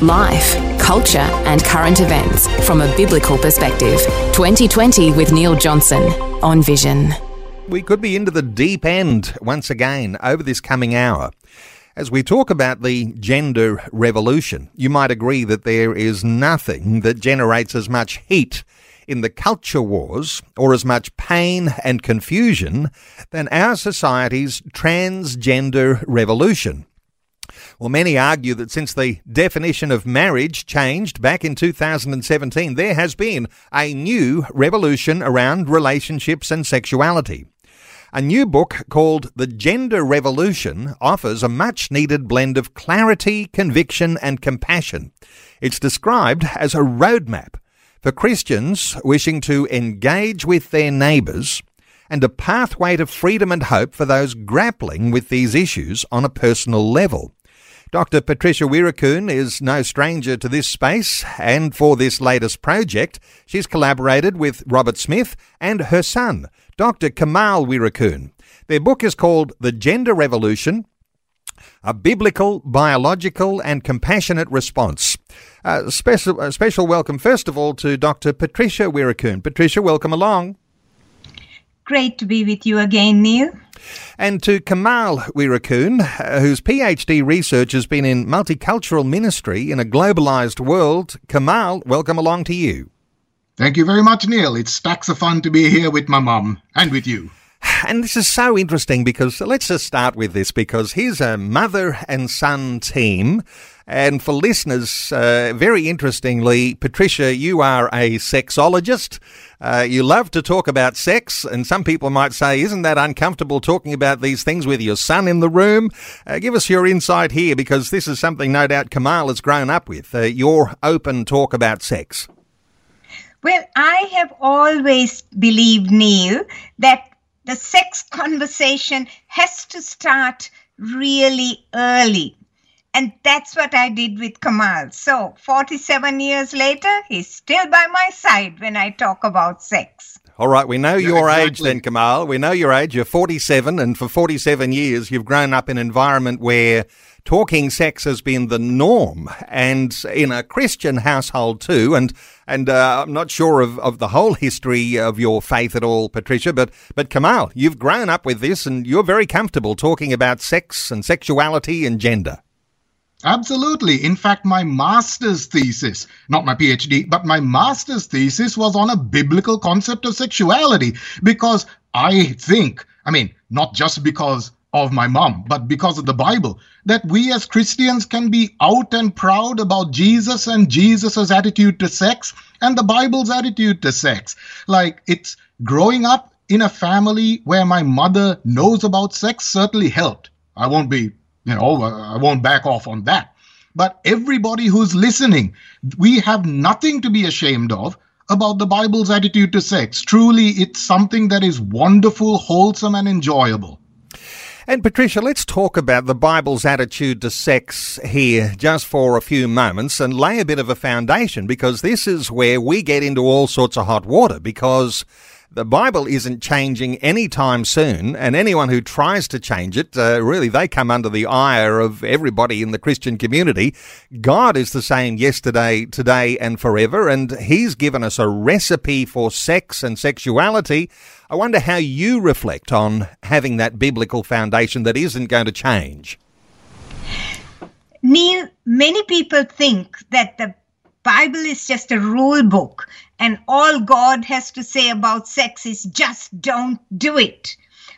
Life, culture, and current events from a biblical perspective. 2020 with Neil Johnson on Vision. We could be into the deep end once again over this coming hour. As we talk about the gender revolution, you might agree that there is nothing that generates as much heat in the culture wars or as much pain and confusion than our society's transgender revolution. Well, many argue that since the definition of marriage changed back in 2017, there has been a new revolution around relationships and sexuality. A new book called The Gender Revolution offers a much needed blend of clarity, conviction, and compassion. It's described as a roadmap for Christians wishing to engage with their neighbours and a pathway to freedom and hope for those grappling with these issues on a personal level. Dr. Patricia Weerakoon is no stranger to this space, and for this latest project, she's collaborated with Robert Smith and her son, Dr. Kamal Weerakoon. Their book is called The Gender Revolution a biblical, biological, and compassionate response. Uh, special, special welcome, first of all, to Dr. Patricia Weerakoon. Patricia, welcome along. Great to be with you again, Neil. And to Kamal uh, whose PhD research has been in multicultural ministry in a globalized world. Kamal, welcome along to you. Thank you very much, Neil. It's stacks of fun to be here with my mum and with you. And this is so interesting because let's just start with this because here's a mother and son team and for listeners, uh, very interestingly, Patricia, you are a sexologist. Uh, you love to talk about sex, and some people might say, Isn't that uncomfortable talking about these things with your son in the room? Uh, give us your insight here because this is something no doubt Kamal has grown up with uh, your open talk about sex. Well, I have always believed, Neil, that the sex conversation has to start really early. And that's what I did with Kamal. So, 47 years later, he's still by my side when I talk about sex. All right, we know yeah, your exactly. age then, Kamal. We know your age. You're 47, and for 47 years, you've grown up in an environment where talking sex has been the norm, and in a Christian household too. And and uh, I'm not sure of, of the whole history of your faith at all, Patricia, but but Kamal, you've grown up with this, and you're very comfortable talking about sex and sexuality and gender. Absolutely. In fact, my master's thesis, not my PhD, but my master's thesis was on a biblical concept of sexuality because I think, I mean, not just because of my mom, but because of the Bible, that we as Christians can be out and proud about Jesus and Jesus's attitude to sex and the Bible's attitude to sex. Like it's growing up in a family where my mother knows about sex certainly helped. I won't be you know, I won't back off on that. But everybody who's listening, we have nothing to be ashamed of about the Bible's attitude to sex. Truly, it's something that is wonderful, wholesome, and enjoyable. And Patricia, let's talk about the Bible's attitude to sex here just for a few moments and lay a bit of a foundation because this is where we get into all sorts of hot water because the Bible isn't changing anytime soon, and anyone who tries to change it, uh, really, they come under the ire of everybody in the Christian community. God is the same yesterday, today, and forever, and He's given us a recipe for sex and sexuality. I wonder how you reflect on having that biblical foundation that isn't going to change. Neil, many people think that the Bible is just a rule book and all God has to say about sex is just don't do it.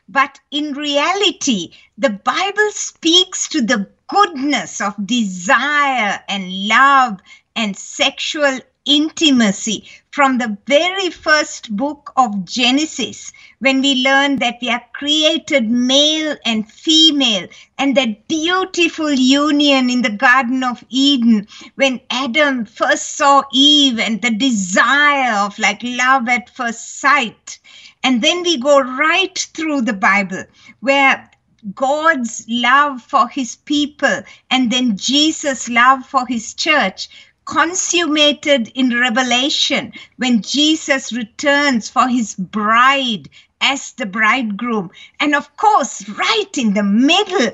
But in reality, the Bible speaks to the goodness of desire and love and sexual intimacy from the very first book of Genesis, when we learn that we are created male and female, and that beautiful union in the Garden of Eden, when Adam first saw Eve and the desire of like love at first sight. And then we go right through the Bible where God's love for his people and then Jesus' love for his church consummated in Revelation when Jesus returns for his bride as the bridegroom. And of course, right in the middle,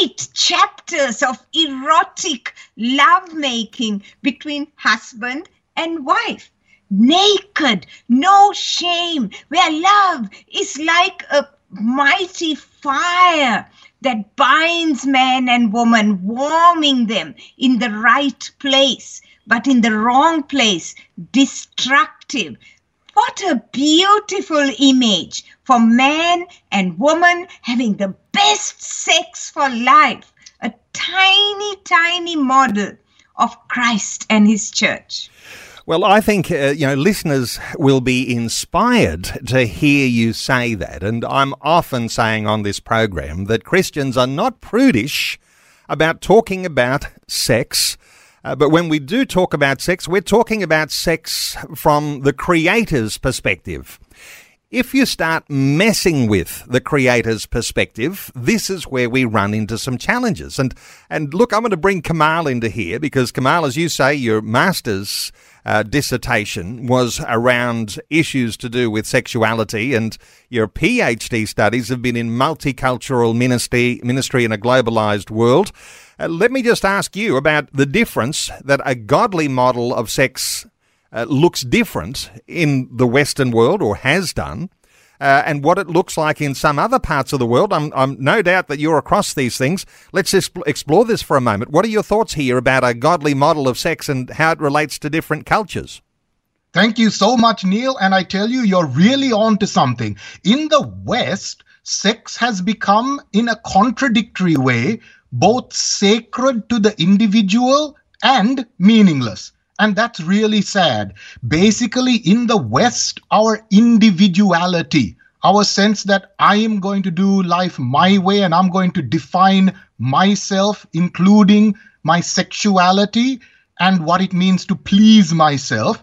eight chapters of erotic lovemaking between husband and wife. Naked, no shame, where love is like a mighty fire that binds man and woman, warming them in the right place, but in the wrong place, destructive. What a beautiful image for man and woman having the best sex for life. A tiny, tiny model of Christ and his church. Well, I think uh, you know listeners will be inspired to hear you say that, and I'm often saying on this program that Christians are not prudish about talking about sex. Uh, but when we do talk about sex, we're talking about sex from the Creator's perspective. If you start messing with the creator's perspective, this is where we run into some challenges. And and look, I'm going to bring Kamal into here because Kamal, as you say, your master's uh, dissertation was around issues to do with sexuality, and your PhD studies have been in multicultural ministry, ministry in a globalized world. Uh, let me just ask you about the difference that a godly model of sex uh, looks different in the Western world or has done uh, and what it looks like in some other parts of the world. I'm, I'm no doubt that you're across these things. Let's just explore this for a moment. What are your thoughts here about a godly model of sex and how it relates to different cultures? Thank you so much, Neil. And I tell you, you're really on to something. In the West, sex has become, in a contradictory way, both sacred to the individual and meaningless. And that's really sad. Basically, in the West, our individuality, our sense that I am going to do life my way and I'm going to define myself, including my sexuality and what it means to please myself,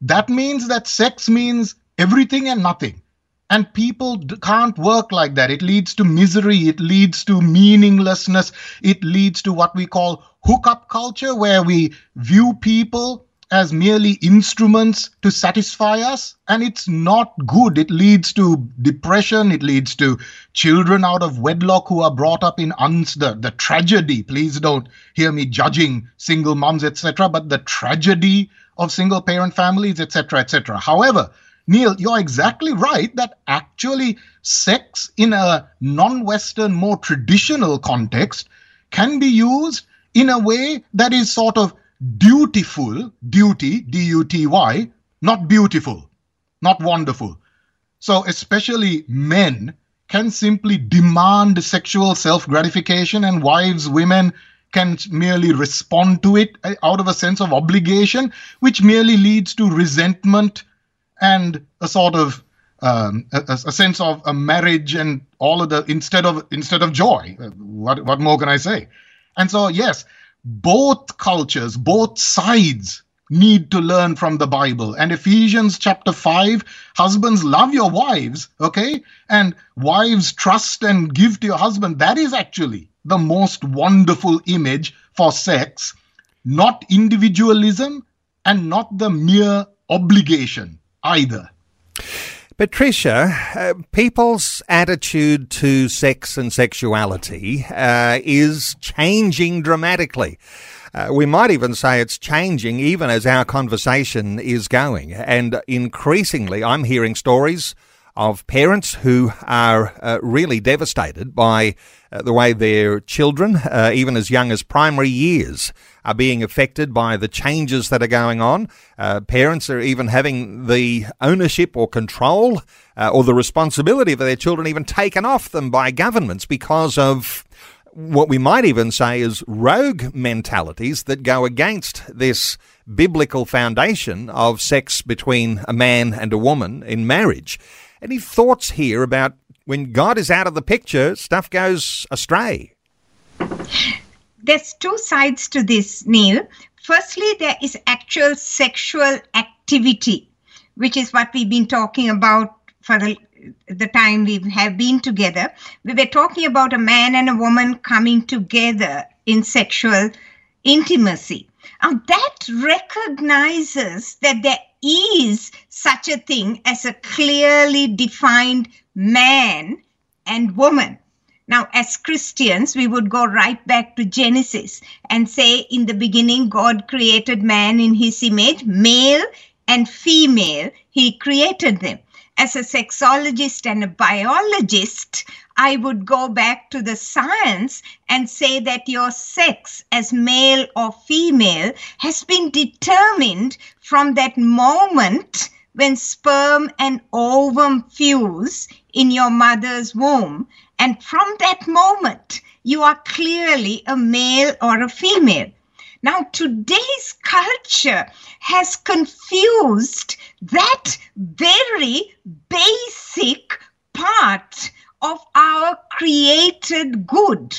that means that sex means everything and nothing. And people can't work like that. It leads to misery. It leads to meaninglessness. It leads to what we call hookup culture, where we view people as merely instruments to satisfy us. And it's not good. It leads to depression. It leads to children out of wedlock who are brought up in uns- the, the tragedy. Please don't hear me judging single moms, etc., but the tragedy of single parent families, etc., etc. However, Neil, you're exactly right that actually sex in a non Western, more traditional context can be used in a way that is sort of dutiful, duty, D U T Y, not beautiful, not wonderful. So, especially men can simply demand sexual self gratification, and wives, women, can merely respond to it uh, out of a sense of obligation, which merely leads to resentment and a sort of um, a, a, sense of a marriage and all of the instead of instead of joy. What what more can I say? And so yes, both cultures, both sides need to learn from the Bible. And Ephesians chapter 5, husbands love your wives, okay? And wives trust and give to your husband. That is actually the most wonderful image for sex, not individualism and not the mere obligation either. Patricia, uh, people's attitude to sex and sexuality uh, is changing dramatically. Uh, we might even say it's changing even as our conversation is going. And increasingly, I'm hearing stories of parents who are uh, really devastated by uh, the way their children, uh, even as young as primary years, are being affected by the changes that are going on. Uh, parents are even having the ownership or control uh, or the responsibility of their children even taken off them by governments because of what we might even say is rogue mentalities that go against this biblical foundation of sex between a man and a woman in marriage. Any thoughts here about when God is out of the picture, stuff goes astray? There's two sides to this, Neil. Firstly, there is actual sexual activity, which is what we've been talking about for the, the time we have been together. We were talking about a man and a woman coming together in sexual intimacy. Now, that recognizes that there is such a thing as a clearly defined man and woman. Now, as Christians, we would go right back to Genesis and say, In the beginning, God created man in his image, male and female, he created them. As a sexologist and a biologist, I would go back to the science and say that your sex as male or female has been determined from that moment when sperm and ovum fuse in your mother's womb. And from that moment, you are clearly a male or a female. Now, today's culture has confused that very basic part of our created good.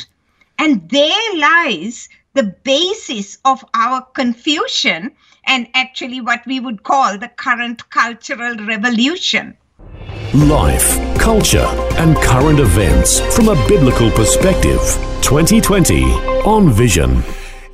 And there lies the basis of our confusion and actually what we would call the current cultural revolution. Life, culture, and current events from a biblical perspective. 2020 on Vision.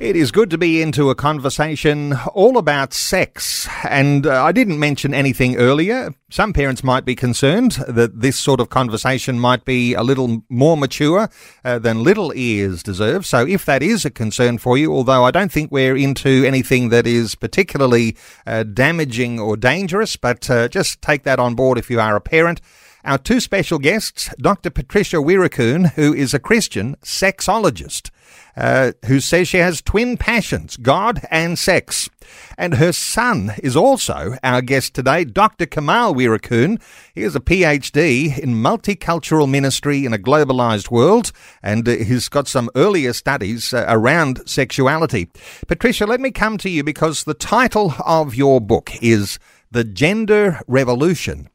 It is good to be into a conversation all about sex. And uh, I didn't mention anything earlier. Some parents might be concerned that this sort of conversation might be a little more mature uh, than little ears deserve. So if that is a concern for you, although I don't think we're into anything that is particularly uh, damaging or dangerous, but uh, just take that on board if you are a parent. Our two special guests, Dr. Patricia Weerakoon, who is a Christian sexologist uh, who says she has twin passions, God and sex. And her son is also our guest today, Dr. Kamal Weerakoon. He is a PhD in multicultural ministry in a globalized world, and uh, he's got some earlier studies uh, around sexuality. Patricia, let me come to you because the title of your book is The Gender Revolution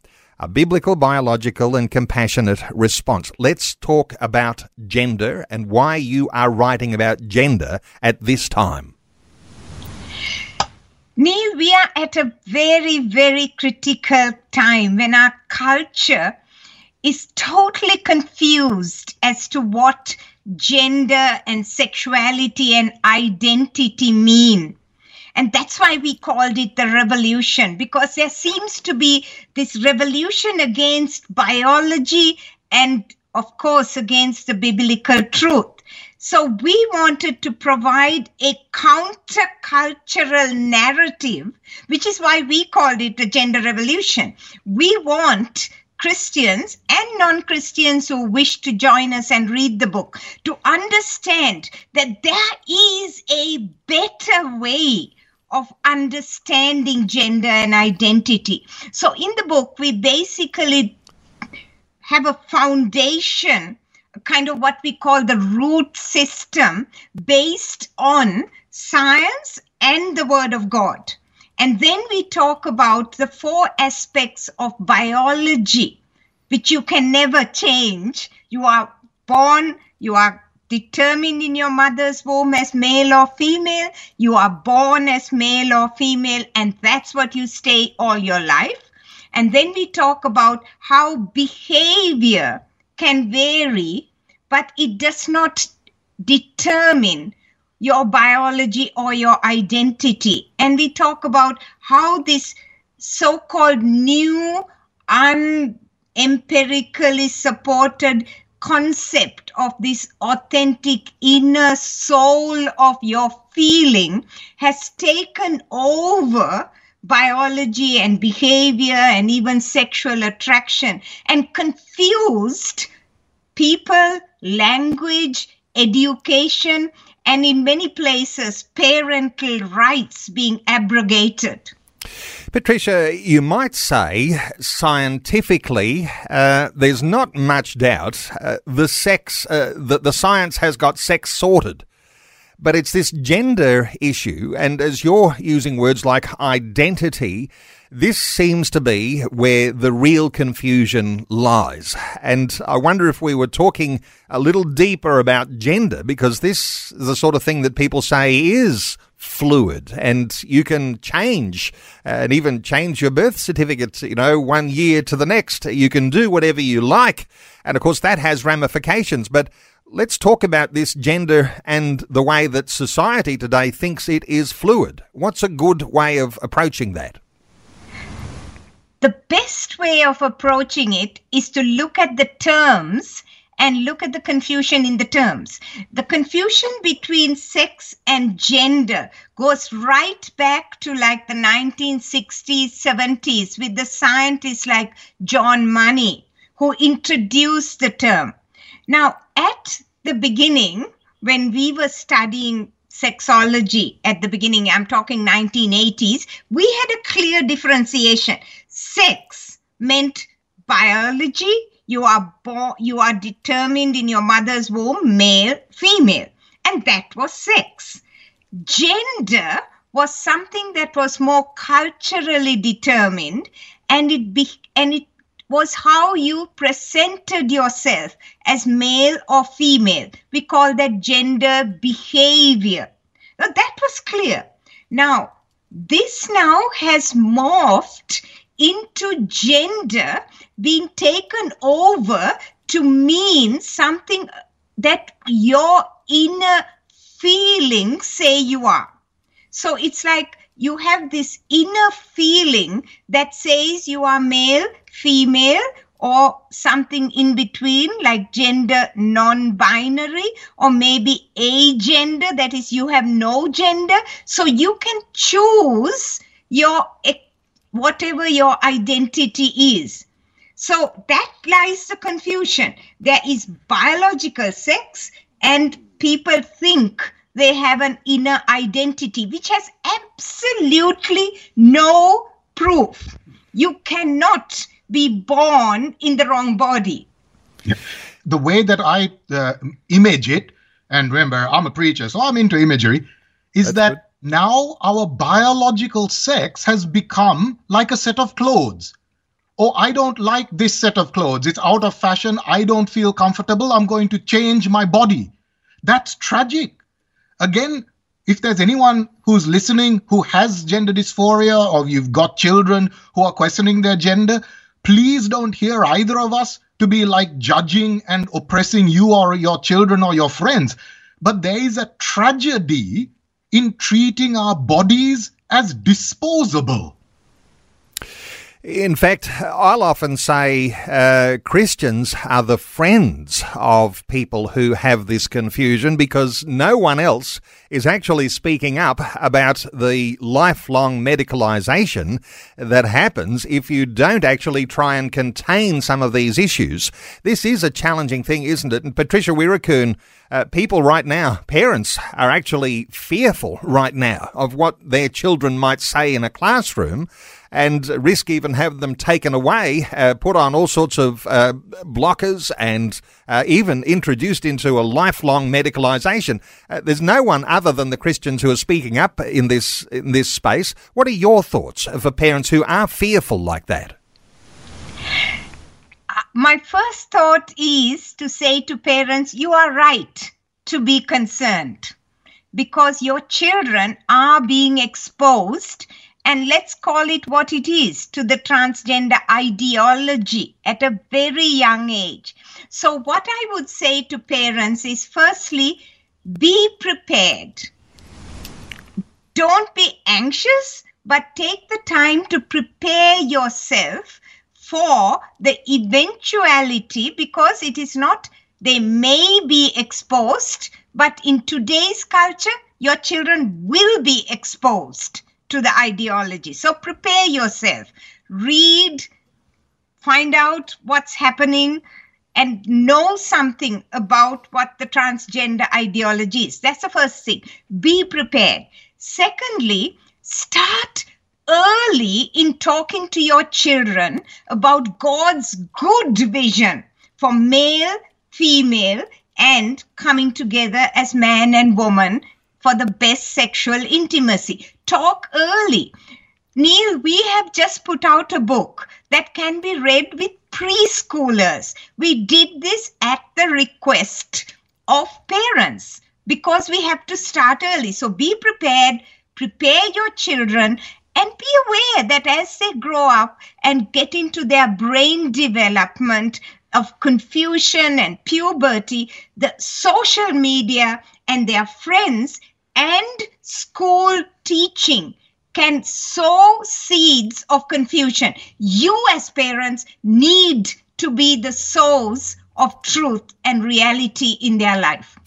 a biblical, biological, and compassionate response. Let's talk about gender and why you are writing about gender at this time. Neil, we are at a very, very critical time when our culture is totally confused as to what gender and sexuality and identity mean. And that's why we called it the revolution, because there seems to be this revolution against biology and, of course, against the biblical truth. So we wanted to provide a countercultural narrative, which is why we called it the gender revolution. We want Christians and non Christians who wish to join us and read the book to understand that there is a better way of understanding gender and identity. So in the book, we basically have a foundation, kind of what we call the root system, based on science and the Word of God. And then we talk about the four aspects of biology, which you can never change. You are born, you are determined in your mother's womb as male or female. You are born as male or female, and that's what you stay all your life. And then we talk about how behavior can vary, but it does not determine your biology or your identity. And we talk about how this so called new, unempirically supported concept of this authentic inner soul of your feeling has taken over biology and behavior and even sexual attraction and confused people, language, education, and in many places, parental rights being abrogated. Patricia, you might say scientifically, uh, there's not much doubt uh, the sex, uh, the, the science has got sex sorted. But it's this gender issue, and as you're using words like identity, this seems to be where the real confusion lies. And I wonder if we were talking a little deeper about gender, because this is the sort of thing that people say is fluid and you can change uh, and even change your birth certificate, you know, one year to the next. You can do whatever you like. And of course, that has ramifications. But let's talk about this gender and the way that society today thinks it is fluid. What's a good way of approaching that? The best way of approaching it is to look at the terms and look at the confusion in the terms. The confusion between sex and gender goes right back to like the 1960s, 70s with the scientists like John Money who introduced the term. Now, at the beginning, when we were studying sexology at the beginning, I'm talking 1980s, we had a clear differentiation. Sex meant biology. You are born, you are determined in your mother's womb, male, female, and that was sex. Gender was something that was more culturally determined, and it be, and it was how you presented yourself as male or female. We call that gender behavior. Now, that was clear. Now, this now has morphed into gender being taken over to mean something that your inner feelings say you are. So it's like you have this inner feeling that says you are male, female, or something in between, like gender non binary, or maybe agender, that is, you have no gender. So you can choose your whatever your identity is. So that lies the confusion. There is biological sex, and people think they have an inner identity, which has absolutely no proof. You cannot be born in the wrong body. The way that I uh, image it, and remember, I'm a preacher, so I'm into imagery, is That's that good. Now our biological sex has become like a set of clothes. Oh, I don't like this set of clothes. It's out of fashion. I don't feel comfortable. I'm going to change my body. That's tragic. Again, if there's anyone who's listening who has gender dysphoria or you've got children who are questioning their gender, please don't hear either of us to be like judging and oppressing you or your children or your friends. But there is a tragedy in treating our bodies as disposable. In fact, I'll often say uh, Christians are the friends of people who have this confusion because no one else is actually speaking up about the lifelong medicalisation that happens if you don't actually try and contain some of these issues. This is a challenging thing, isn't it? And Patricia Weerakoon, uh, people right now, parents are actually fearful right now of what their children might say in a classroom and risk even having them taken away, uh, put on all sorts of uh, blockers, and uh, even introduced into a lifelong medicalisation. Uh, there's no one other than the Christians who are speaking up in this in this space. What are your thoughts for parents who are fearful like that? Uh, my first thought is to say to parents, you are right to be concerned because your children are being exposed and let's call it what it is to the transgender ideology at a very young age. So, what I would say to parents is firstly, be prepared. Don't be anxious, but take the time to prepare yourself for the eventuality because it is not, they may be exposed, but in today's culture, your children will be exposed to the ideology. So prepare yourself, read, find out what's happening, and know something about what the transgender ideology is. That's the first thing. Be prepared. Secondly, start early in talking to your children about God's good vision for male, female, and coming together as man and woman for the best sexual intimacy. Talk early. Neil, we have just put out a book that can be read with preschoolers. We did this at the request of parents because we have to start early. So be prepared, prepare your children, and be aware that as they grow up and get into their brain development of confusion and puberty, the social media and their friends and school teaching can sow seeds of confusion. You, as parents, need to be the source of truth and reality in their life.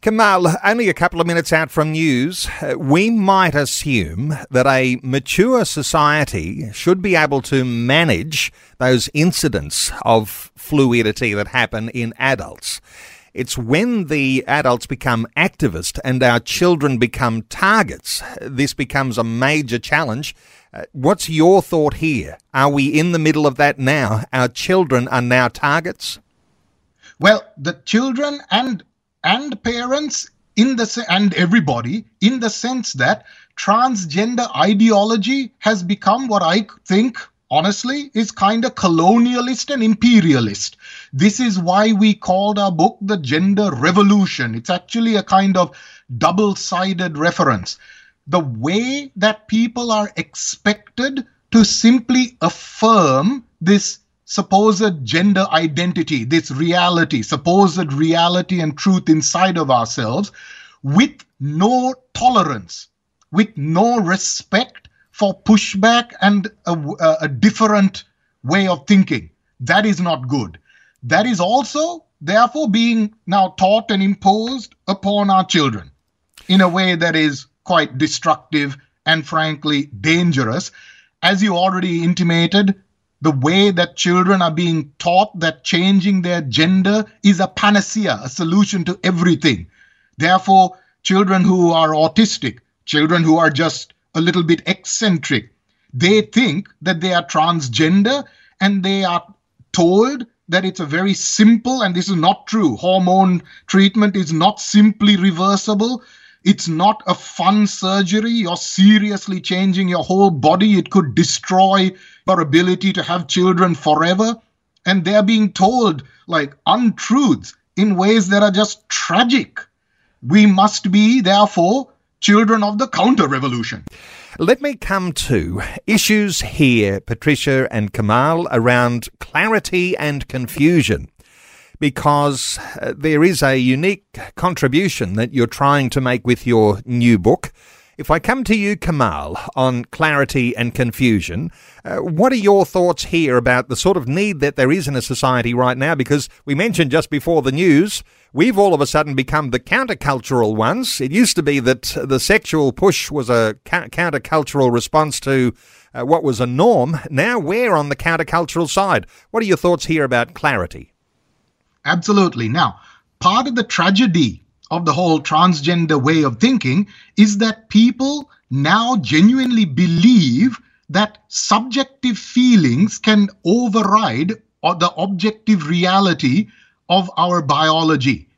Kamal, only a couple of minutes out from news, uh, we might assume that a mature society should be able to manage those incidents of fluidity that happen in adults. It's when the adults become activists and our children become targets, this becomes a major challenge. Uh, what's your thought here? Are we in the middle of that now? Our children are now targets? Well, the children and and parents in the and everybody in the sense that transgender ideology has become what I think honestly is kind of colonialist and imperialist. This is why we called our book The Gender Revolution. It's actually a kind of double sided reference. The way that people are expected to simply affirm this supposed gender identity, this reality, supposed reality and truth inside of ourselves, with no tolerance, with no respect for pushback and a, a, different way of thinking. That is not good. That is also, therefore, being now taught and imposed upon our children in a way that is quite destructive and frankly dangerous. As you already intimated, the way that children are being taught that changing their gender is a panacea, a solution to everything. Therefore, children who are autistic, children who are just a little bit eccentric, they think that they are transgender and they are told that it's a very simple, and this is not true. Hormone treatment is not simply reversible. It's not a fun surgery. You're seriously changing your whole body. It could destroy your ability to have children forever. And they're being told like untruths in ways that are just tragic. We must be, therefore, children of the counter revolution. Let me come to issues here, Patricia and Kamal, around clarity and confusion because uh, there is a unique contribution that you're trying to make with your new book. If I come to you, Kamal, on clarity and confusion, uh, what are your thoughts here about the sort of need that there is in a society right now? Because we mentioned just before the news, we've all of a sudden become the countercultural ones. It used to be that the sexual push was a ca- countercultural response to uh, what was a norm. Now we're on the countercultural side. What are your thoughts here about clarity? Absolutely. Now, part of the tragedy of the whole transgender way of thinking is that people now genuinely believe that subjective feelings can override the objective reality of our biology.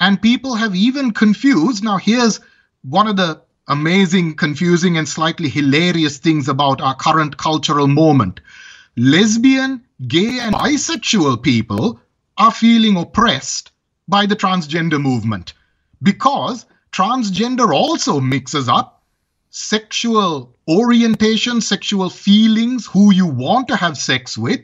And people have even confused. Now, here's one of the amazing, confusing, and slightly hilarious things about our current cultural moment. Lesbian, gay, and bisexual people are feeling oppressed by the transgender movement because transgender also mixes up sexual orientation, sexual feelings, who you want to have sex with,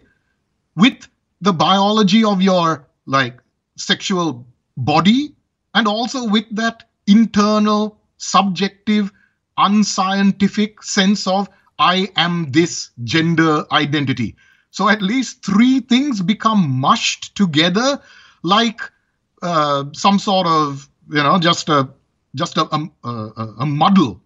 with the biology of your like sexual body, and also with that internal, subjective, unscientific sense of I am this gender identity. So at least three things become mushed together like uh, some sort of, you know, just a just a, um, a, a, a muddle.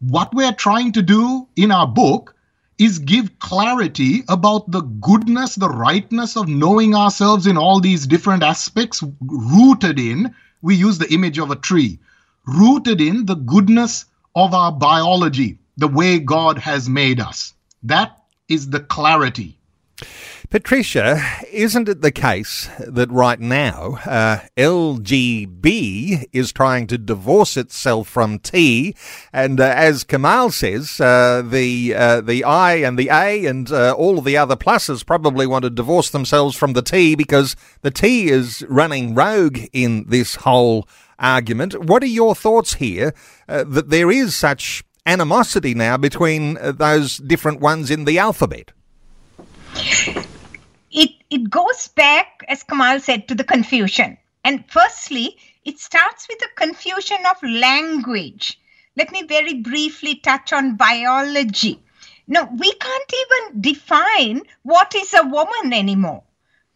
What we're trying to do in our book is give clarity about the goodness, the rightness of knowing ourselves in all these different aspects, rooted in, we use the image of a tree, rooted in the goodness of our biology, the way God has made us. That is the clarity. Patricia, isn't it the case that right now uh, LGB is trying to divorce itself from T, and uh, as Kamal says, uh, the uh, the I and the A and uh, all of the other pluses probably want to divorce themselves from the T because the T is running rogue in this whole argument. What are your thoughts here uh, that there is such animosity now between those different ones in the alphabet? It it goes back, as Kamal said, to the confusion. And firstly, it starts with the confusion of language. Let me very briefly touch on biology. No, we can't even define what is a woman anymore.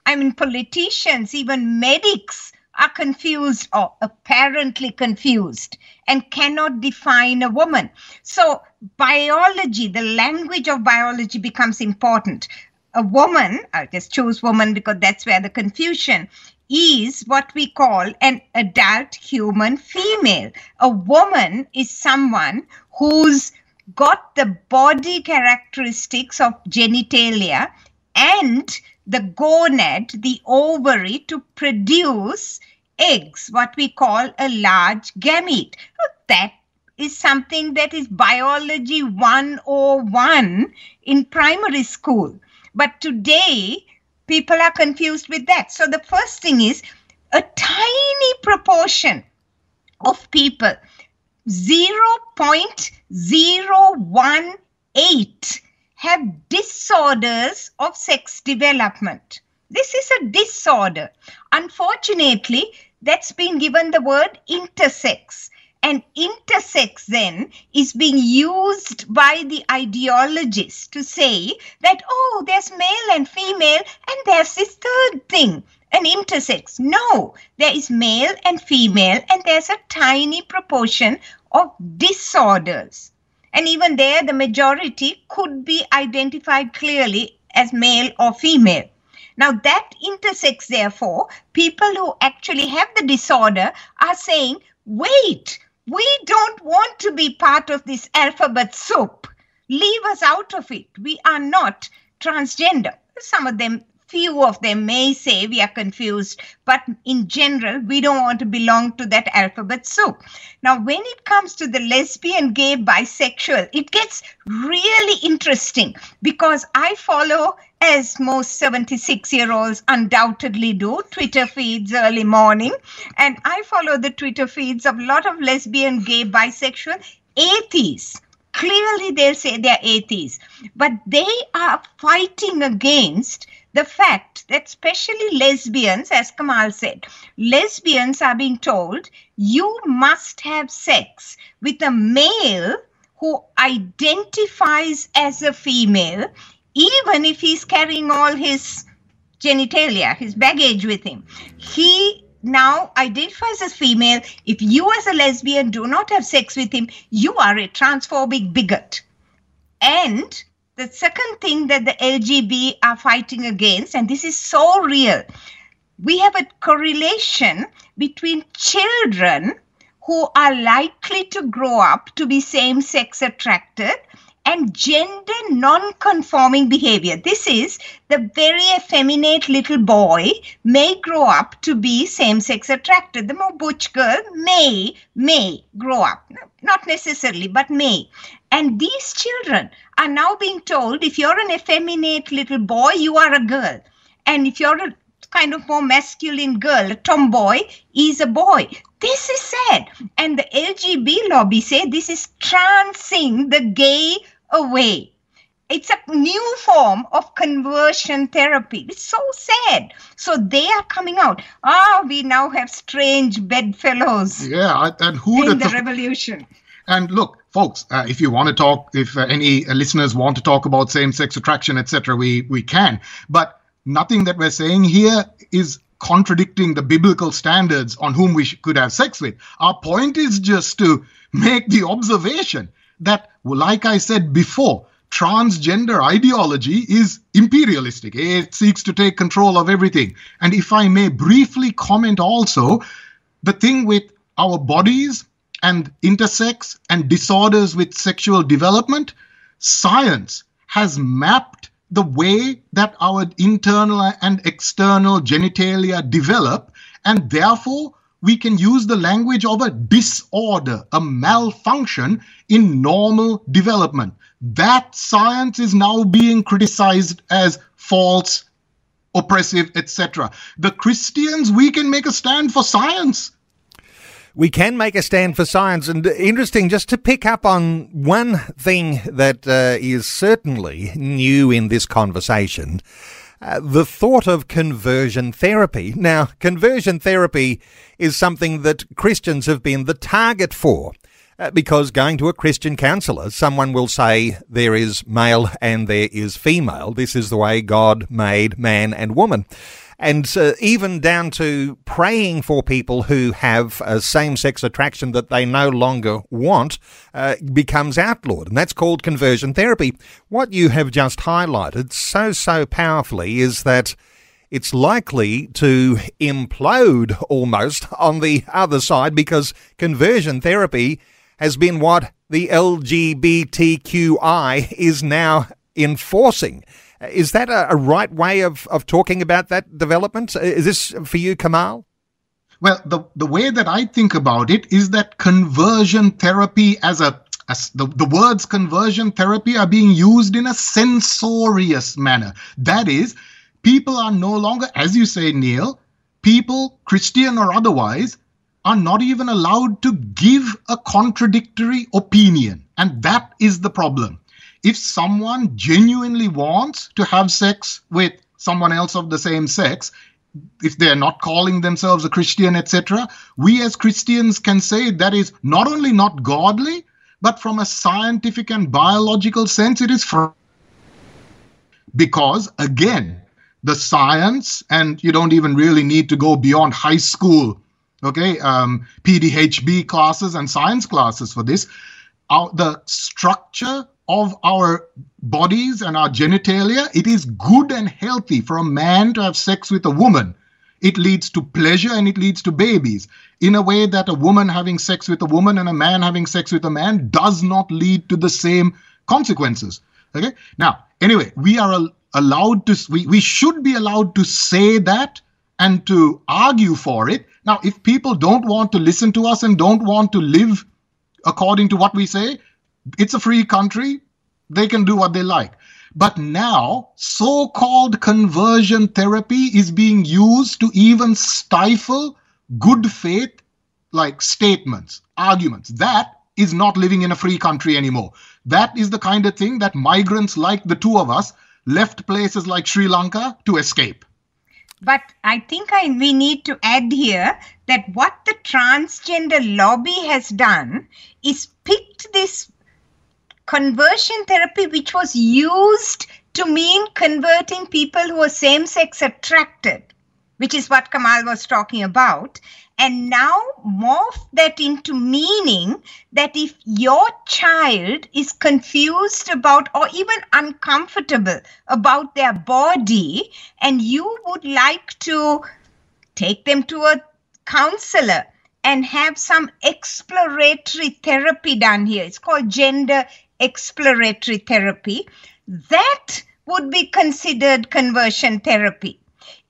I mean, politicians, even medics are confused or apparently confused and cannot define a woman. So, biology, the language of biology becomes important a woman, I just choose woman because that's where the confusion is what we call an adult human female. A woman is someone who's got the body characteristics of genitalia and the gonad, the ovary, to produce eggs, what we call a large gamete. That is something that is biology 101 in primary school. But today, people are confused with that. So the first thing is a tiny proportion of people, 0.018, have disorders of sex development. This is a disorder. Unfortunately, that's been given the word intersex and intersex then is being used by the ideologists to say that, oh, there's male and female, and there's this third thing, an intersex. No, there is male and female, and there's a tiny proportion of disorders. And even there, the majority could be identified clearly as male or female. Now, that intersex, therefore, people who actually have the disorder are saying, wait, we don't want to be part of this alphabet soup. Leave us out of it. We are not transgender. Some of them, few of them may say we are confused, but in general, we don't want to belong to that alphabet soup. Now, when it comes to the lesbian, gay, bisexual, it gets really interesting because I follow as most 76 year olds undoubtedly do, Twitter feeds early morning. And I follow the Twitter feeds of a lot of lesbian, gay, bisexual atheists. Clearly, they'll say they're atheists, but they are fighting against the fact that, especially lesbians, as Kamal said, lesbians are being told you must have sex with a male who identifies as a female even if he's carrying all his genitalia, his baggage with him. He now identifies as female. If you, as a lesbian, do not have sex with him, you are a transphobic bigot. And the second thing that the LGB are fighting against, and this is so real, we have a correlation between children who are likely to grow up to be same sex attracted and gender non-conforming behavior. This is the very effeminate little boy may grow up to be same-sex attracted. The more butch girl may may grow up, not necessarily, but may. And these children are now being told if you're an effeminate little boy, you are a girl, and if you're a kind of more masculine girl, a tomboy, is a boy. This is sad. And the LGB lobby say this is transing the gay away. It's a new form of conversion therapy. It's so sad. So they are coming out. Ah, we now have strange bedfellows. Yeah, and who in the th- revolution? And look, folks, uh, if you want to talk, if uh, any listeners want to talk about same-sex attraction, etc., we we can. But nothing that we're saying here is contradicting the biblical standards on whom we sh- could have sex with. Our point is just to make the observation that, like I said before, transgender ideology is imperialistic. It seeks to take control of everything. And if I may briefly comment also, the thing with our bodies and intersex and disorders with sexual development, science has mapped the way that our internal and external genitalia develop, and therefore we can use the language of a disorder, a malfunction in normal development. That science is now being criticized as false, oppressive, etc. The Christians, we can make a stand for science we can make a stand for science. And interesting, just to pick up on one thing that uh, is certainly new in this conversation. The thought of conversion therapy. Now, conversion therapy is something that Christians have been the target for. Uh, because going to a Christian counselor, someone will say there is male and there is female. This is the way God made man and woman and uh, even down to praying for people who have a same sex attraction that they no longer want uh, becomes outlawed. And that's called conversion therapy. What you have just highlighted so, so powerfully is that it's likely to implode almost on the other side because conversion therapy has been what the LGBTQI is now enforcing. Is that a, a right way of, of talking about that development? Is this for you, Kamal? Well, the, the way that I think about it is that conversion therapy as a as the, the words conversion therapy are being used in a censorious manner. That is, people are no longer, as you say, Neil, people, Christian or otherwise, are not even allowed to give a contradictory opinion. And that is the problem if someone genuinely wants to have sex with someone else of the same sex, if they're not calling themselves a Christian, etc., we as Christians can say that is not only not godly, but from a scientific and biological sense, it is fr- because again, the science, and you don't even really need to go beyond high school, okay, um, PDHB classes and science classes for this. Our, the structure of our bodies and our genitalia, it is good and healthy for a man to have sex with a woman. It leads to pleasure and it leads to babies in a way that a woman having sex with a woman and a man having sex with a man does not lead to the same consequences. Okay. Now, anyway, we are allowed to, we, we should be allowed to say that and to argue for it. Now, if people don't want to listen to us and don't want to live according to what we say, it's a free country. They can do what they like. But now, so called conversion therapy is being used to even stifle good faith like statements, arguments. That is not living in a free country anymore. That is the kind of thing that migrants like the two of us left places like Sri Lanka to escape. But I think I, we need to add here that what the transgender lobby has done is picked this conversion therapy, which was used to mean converting people who are same sex attracted, which is what Kamal was talking about, and now morph that into meaning that if your child is confused about or even uncomfortable about their body and you would like to take them to a counselor and have some exploratory therapy done here. It's called gender exploratory therapy, that would be considered conversion therapy.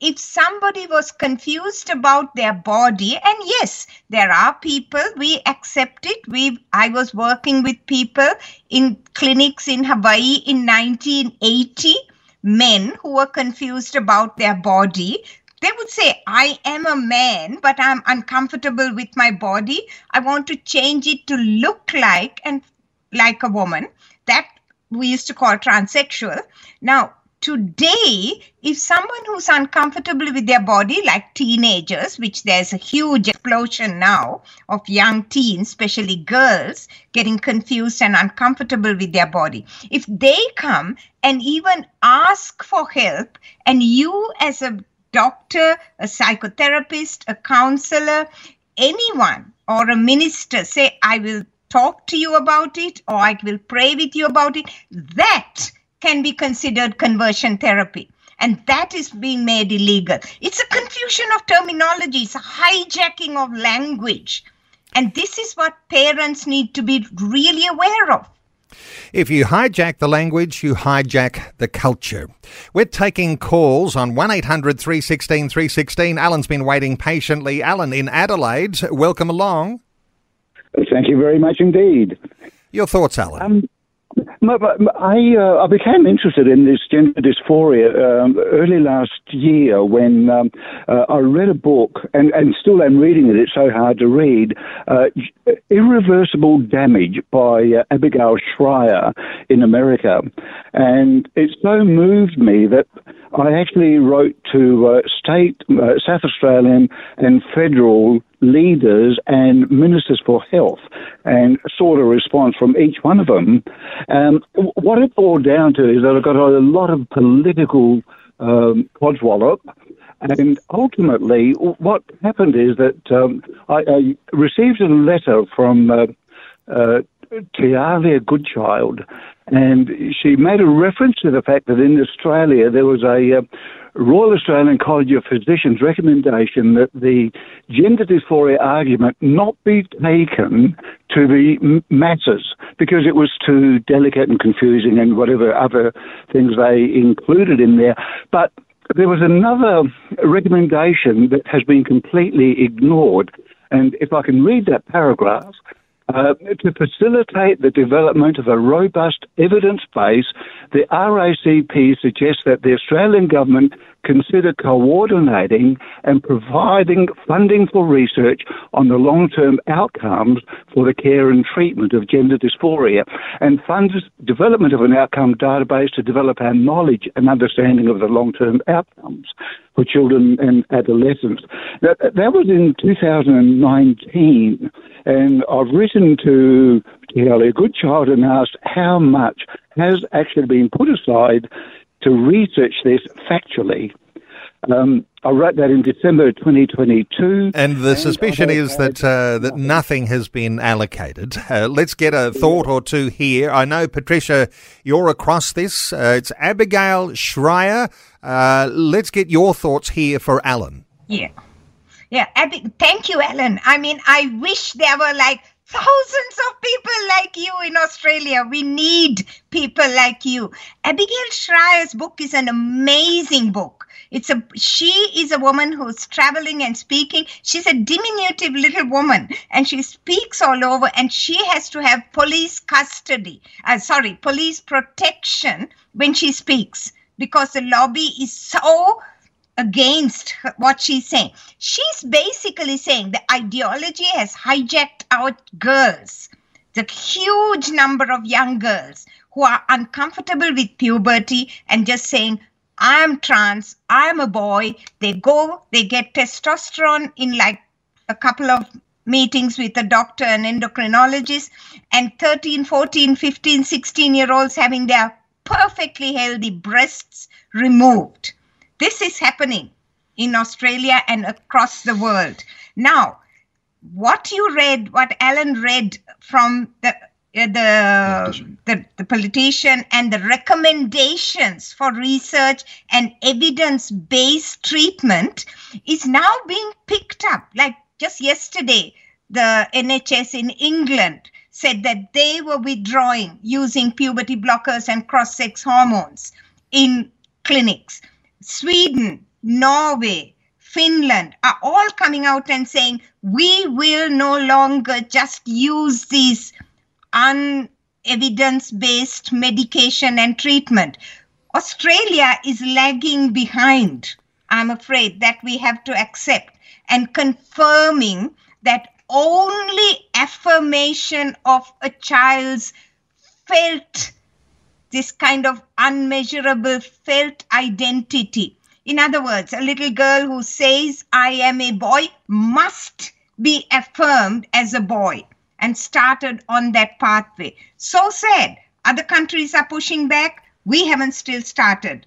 If somebody was confused about their body, and yes, there are people, we accept it. We, I was working with people in clinics in Hawaii in 1980, men who were confused about their body they would say, I am a man, but I'm uncomfortable with my body. I want to change it to look like and like a woman. That we used to call transsexual. Now, today, if someone who's uncomfortable with their body, like teenagers, which there's a huge explosion now of young teens, especially girls, getting confused and uncomfortable with their body, if they come and even ask for help, and you as a doctor, a psychotherapist, a counselor, anyone, or a minister say, I will talk to you about it or I will pray with you about it, that can be considered conversion therapy. And that is being made illegal. It's a confusion of terminology, it's a hijacking of language. And this is what parents need to be really aware of. If you hijack the language, you hijack the culture. We're taking calls on 1800 316 316. Alan's been waiting patiently. Alan in Adelaide, welcome along. Thank you very much indeed. Your thoughts, Alan? Um, I uh, I became interested in this gender dysphoria um, early last year when um, uh, I read a book and, and still am reading it. It's so hard to read. Uh, Irreversible Damage by uh, Abigail Shrier in America, and it so moved me that I actually wrote to uh, state, uh, South Australian, and federal leaders and ministers for health and sought a response from each one of them. Um, what it boiled down to is that I got a lot of political um, codswallop. And ultimately, what happened is that um, I, I, received a letter from uh, uh, Tialia Goodchild, and she made a reference to the fact that in Australia there was a uh, Royal Australian College of Physicians recommendation that the gender dysphoria argument not be taken to the masses because it was too delicate and confusing and whatever other things they included in there. But there was another recommendation that has been completely ignored. And if I can read that paragraph, uh, to facilitate the development of a robust evidence base, the RACP suggests that the Australian government consider coordinating and providing funding for research on the long term outcomes for the care and treatment of gender dysphoria and funds development of an outcome database to develop our knowledge and understanding of the long term outcomes for children and adolescents. That, that was in 2019, and I've written to Tialia Goodchild and asked how much has actually been put aside to research this factually. Um, I wrote that in December 2022. And the suspicion is that uh, that nothing has been allocated. Uh, let's get a thought or two here. I know, Patricia, you're across this. Uh, it's Abigail Shrier. Uh, let's get your thoughts here for Alan. Yeah. Yeah. Abby, thank you, Alan. I mean, I wish there were like thousands of people like you in Australia. We need people like you. Abigail Shrier's book is an amazing book. It's a she is a woman who's traveling and speaking. She's a diminutive little woman and she speaks all over and she has to have police custody. Uh, sorry, police protection when she speaks because the lobby is so against what she's saying. She's basically saying the ideology has hijacked our girls, the huge number of young girls who are uncomfortable with puberty and just saying, I'm trans, I'm a boy. They go, they get testosterone in like a couple of meetings with a doctor and endocrinologist, and 13, 14, 15, 16 year olds having their perfectly healthy breasts removed this is happening in Australia and across the world. Now, what you read, what Alan read from the uh, the, the, the politician and the recommendations for research and evidence based treatment is now being picked up. Like just yesterday, the NHS in England said that they were withdrawing using puberty blockers and cross sex hormones in clinics. Sweden, Norway, Finland are all coming out and saying we will no longer just use these unevidence based medication and treatment. Australia is lagging behind, I'm afraid, that we have to accept and confirming that only affirmation of a child's felt this kind of unmeasurable felt identity. In other words, a little girl who says, I am a boy, must be affirmed as a boy and started on that pathway. So sad. Other countries are pushing back. We haven't still started.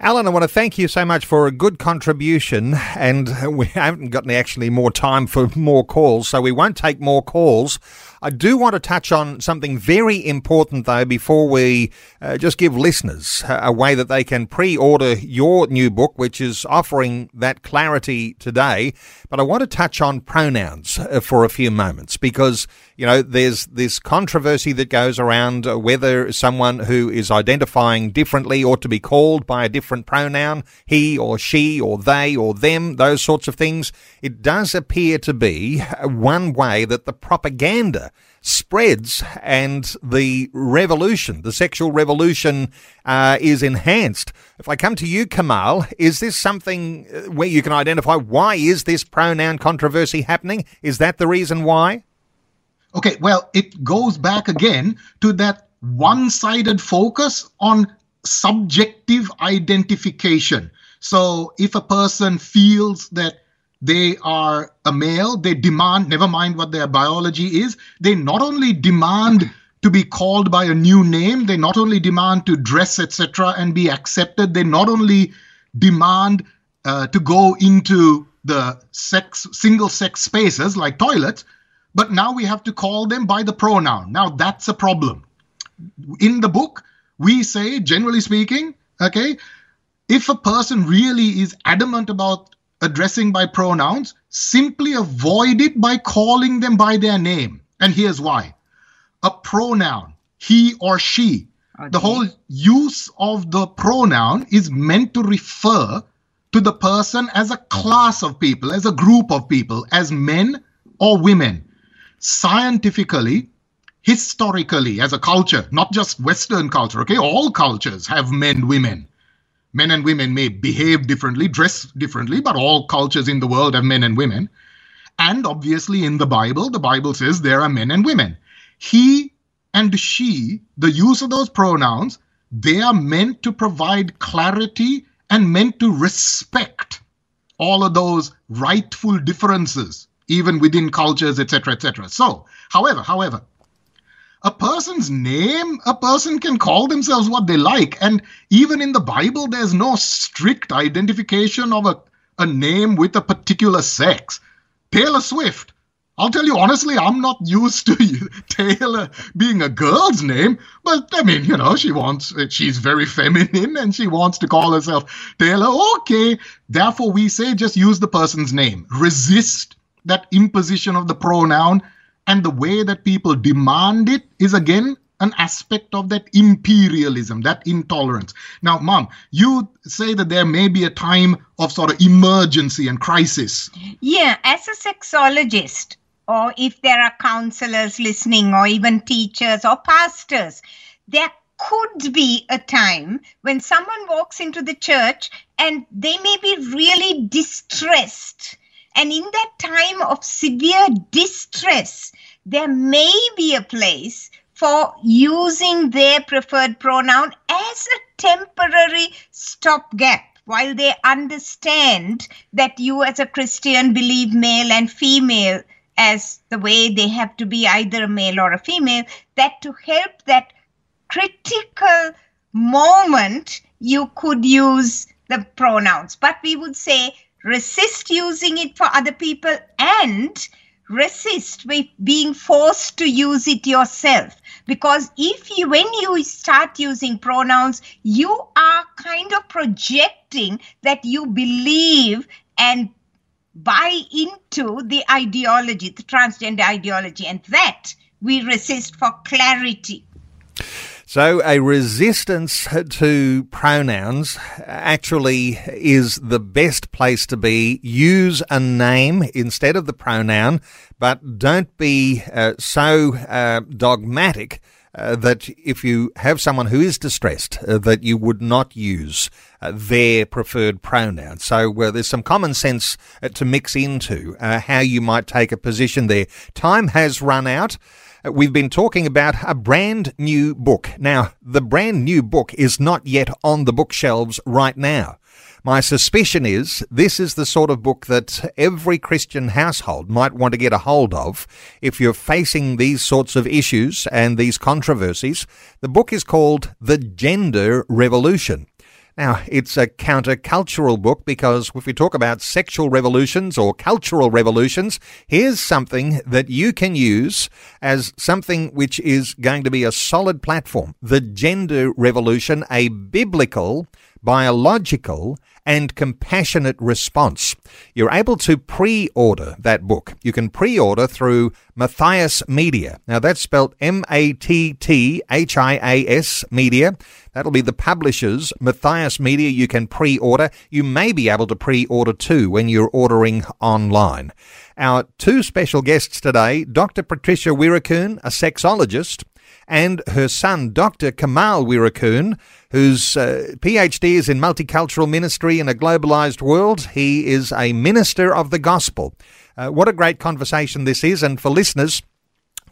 Alan, I want to thank you so much for a good contribution. And we haven't got actually more time for more calls, so we won't take more calls. I do want to touch on something very important, though, before we uh, just give listeners a way that they can pre order your new book, which is offering that clarity today. But I want to touch on pronouns uh, for a few moments because, you know, there's this controversy that goes around whether someone who is identifying differently ought to be called by a different pronoun, he or she or they or them, those sorts of things. It does appear to be one way that the propaganda spreads and the revolution, the sexual revolution, uh, is enhanced. If I come to you, Kamal, is this something uh, where you can identify why is this pronoun controversy happening? Is that the reason why? Okay, well, it goes back again to that one sided focus on subjective identification. So if a person feels that they are a male. They demand never mind what their biology is they not only demand to be called by a new name they not only demand to dress etc and be accepted they not only demand uh, to go into the sex single sex spaces like toilets but now we have to call them by the pronoun. Now that's a problem. In the book we say generally speaking okay if a person really is adamant about addressing by pronouns, simply avoid it by calling them by their name. And here's why a pronoun, he or she, okay. the whole use of the pronoun is meant to refer to the person as a class of people, as a group of people, as men or women. Scientifically, historically, as a culture, not just Western culture, okay, all cultures have men, women men and women may behave differently, dress differently, but all cultures in the world have men and women. And obviously, in the Bible, the Bible says there are men and women. He and she, the use of those pronouns, they are meant to provide clarity and meant to respect all of those rightful differences, even within cultures, etc., etc. So, however, however, a person's name, a person can call themselves what they like. And even in the Bible, there's no strict identification of a, a name with a particular sex. Taylor Swift. I'll tell you honestly, I'm not used to Taylor being a girl's name, but I mean, you know, she wants, she's very feminine and she wants to call herself Taylor. Okay. Therefore, we say just use the person's name. Resist that imposition of the pronoun and the way that people demand it is again an aspect of that imperialism, that intolerance. Now, Mom, you say that there may be a time of sort of emergency and crisis. Yeah, as a sexologist, or if there are counselors listening, or even teachers or pastors, there could be a time when someone walks into the church and they may be really distressed. And in that time of severe distress, there may be a place for using their preferred pronoun as a temporary stopgap while they understand that you as a Christian believe male and female as the way they have to be either a male or a female, that to help that critical moment, you could use the pronouns. But we would say resist using it for other people and resist with being forced to use it yourself. Because if you when you start using pronouns you are kind of projecting that you believe and buy into the ideology the transgender ideology. And that we resist for clarity so, a resistance to pronouns actually is the best place to be. Use a name instead of the pronoun, but don't be uh, so uh, dogmatic. Uh, that if you have someone who is distressed, uh, that you would not use uh, their preferred pronoun. So uh, there's some common sense to mix into how you might take a position there. Time has run out. We've been talking about a brand new book. Now, the brand new book is not yet on the bookshelves right now. My suspicion is this is the sort of book that every Christian household might want to get a hold of if you're facing these sorts of issues and these controversies. The book is called The Gender Revolution. Now, it's a countercultural book because if we talk about sexual revolutions or cultural revolutions, here's something that you can use as something which is going to be a solid platform. The Gender Revolution, a biblical, biological, and compassionate response. You're able to pre order that book. You can pre order through Matthias Media. Now, that's spelled M A T T H I A S Media. That'll be the publishers, Matthias Media. You can pre order. You may be able to pre order too when you're ordering online. Our two special guests today Dr. Patricia Weerakoon, a sexologist, and her son, Dr. Kamal Weerakoon, whose uh, PhD is in multicultural ministry in a globalized world. He is a minister of the gospel. Uh, what a great conversation this is. And for listeners,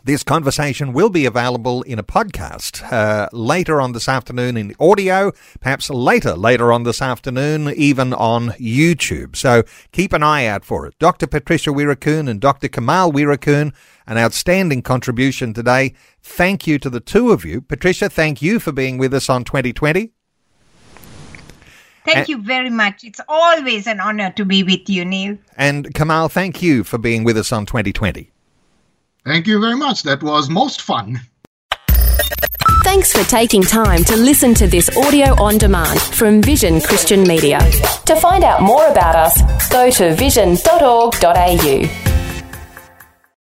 this conversation will be available in a podcast uh, later on this afternoon in audio, perhaps later, later on this afternoon, even on YouTube. So keep an eye out for it. Dr. Patricia Weerakoon and Dr. Kamal Weerakoon, an outstanding contribution today. Thank you to the two of you. Patricia, thank you for being with us on 2020. Thank you very much. It's always an honor to be with you, Neil. And Kamal, thank you for being with us on 2020. Thank you very much. That was most fun. Thanks for taking time to listen to this audio on demand from Vision Christian Media. To find out more about us, go to vision.org.au.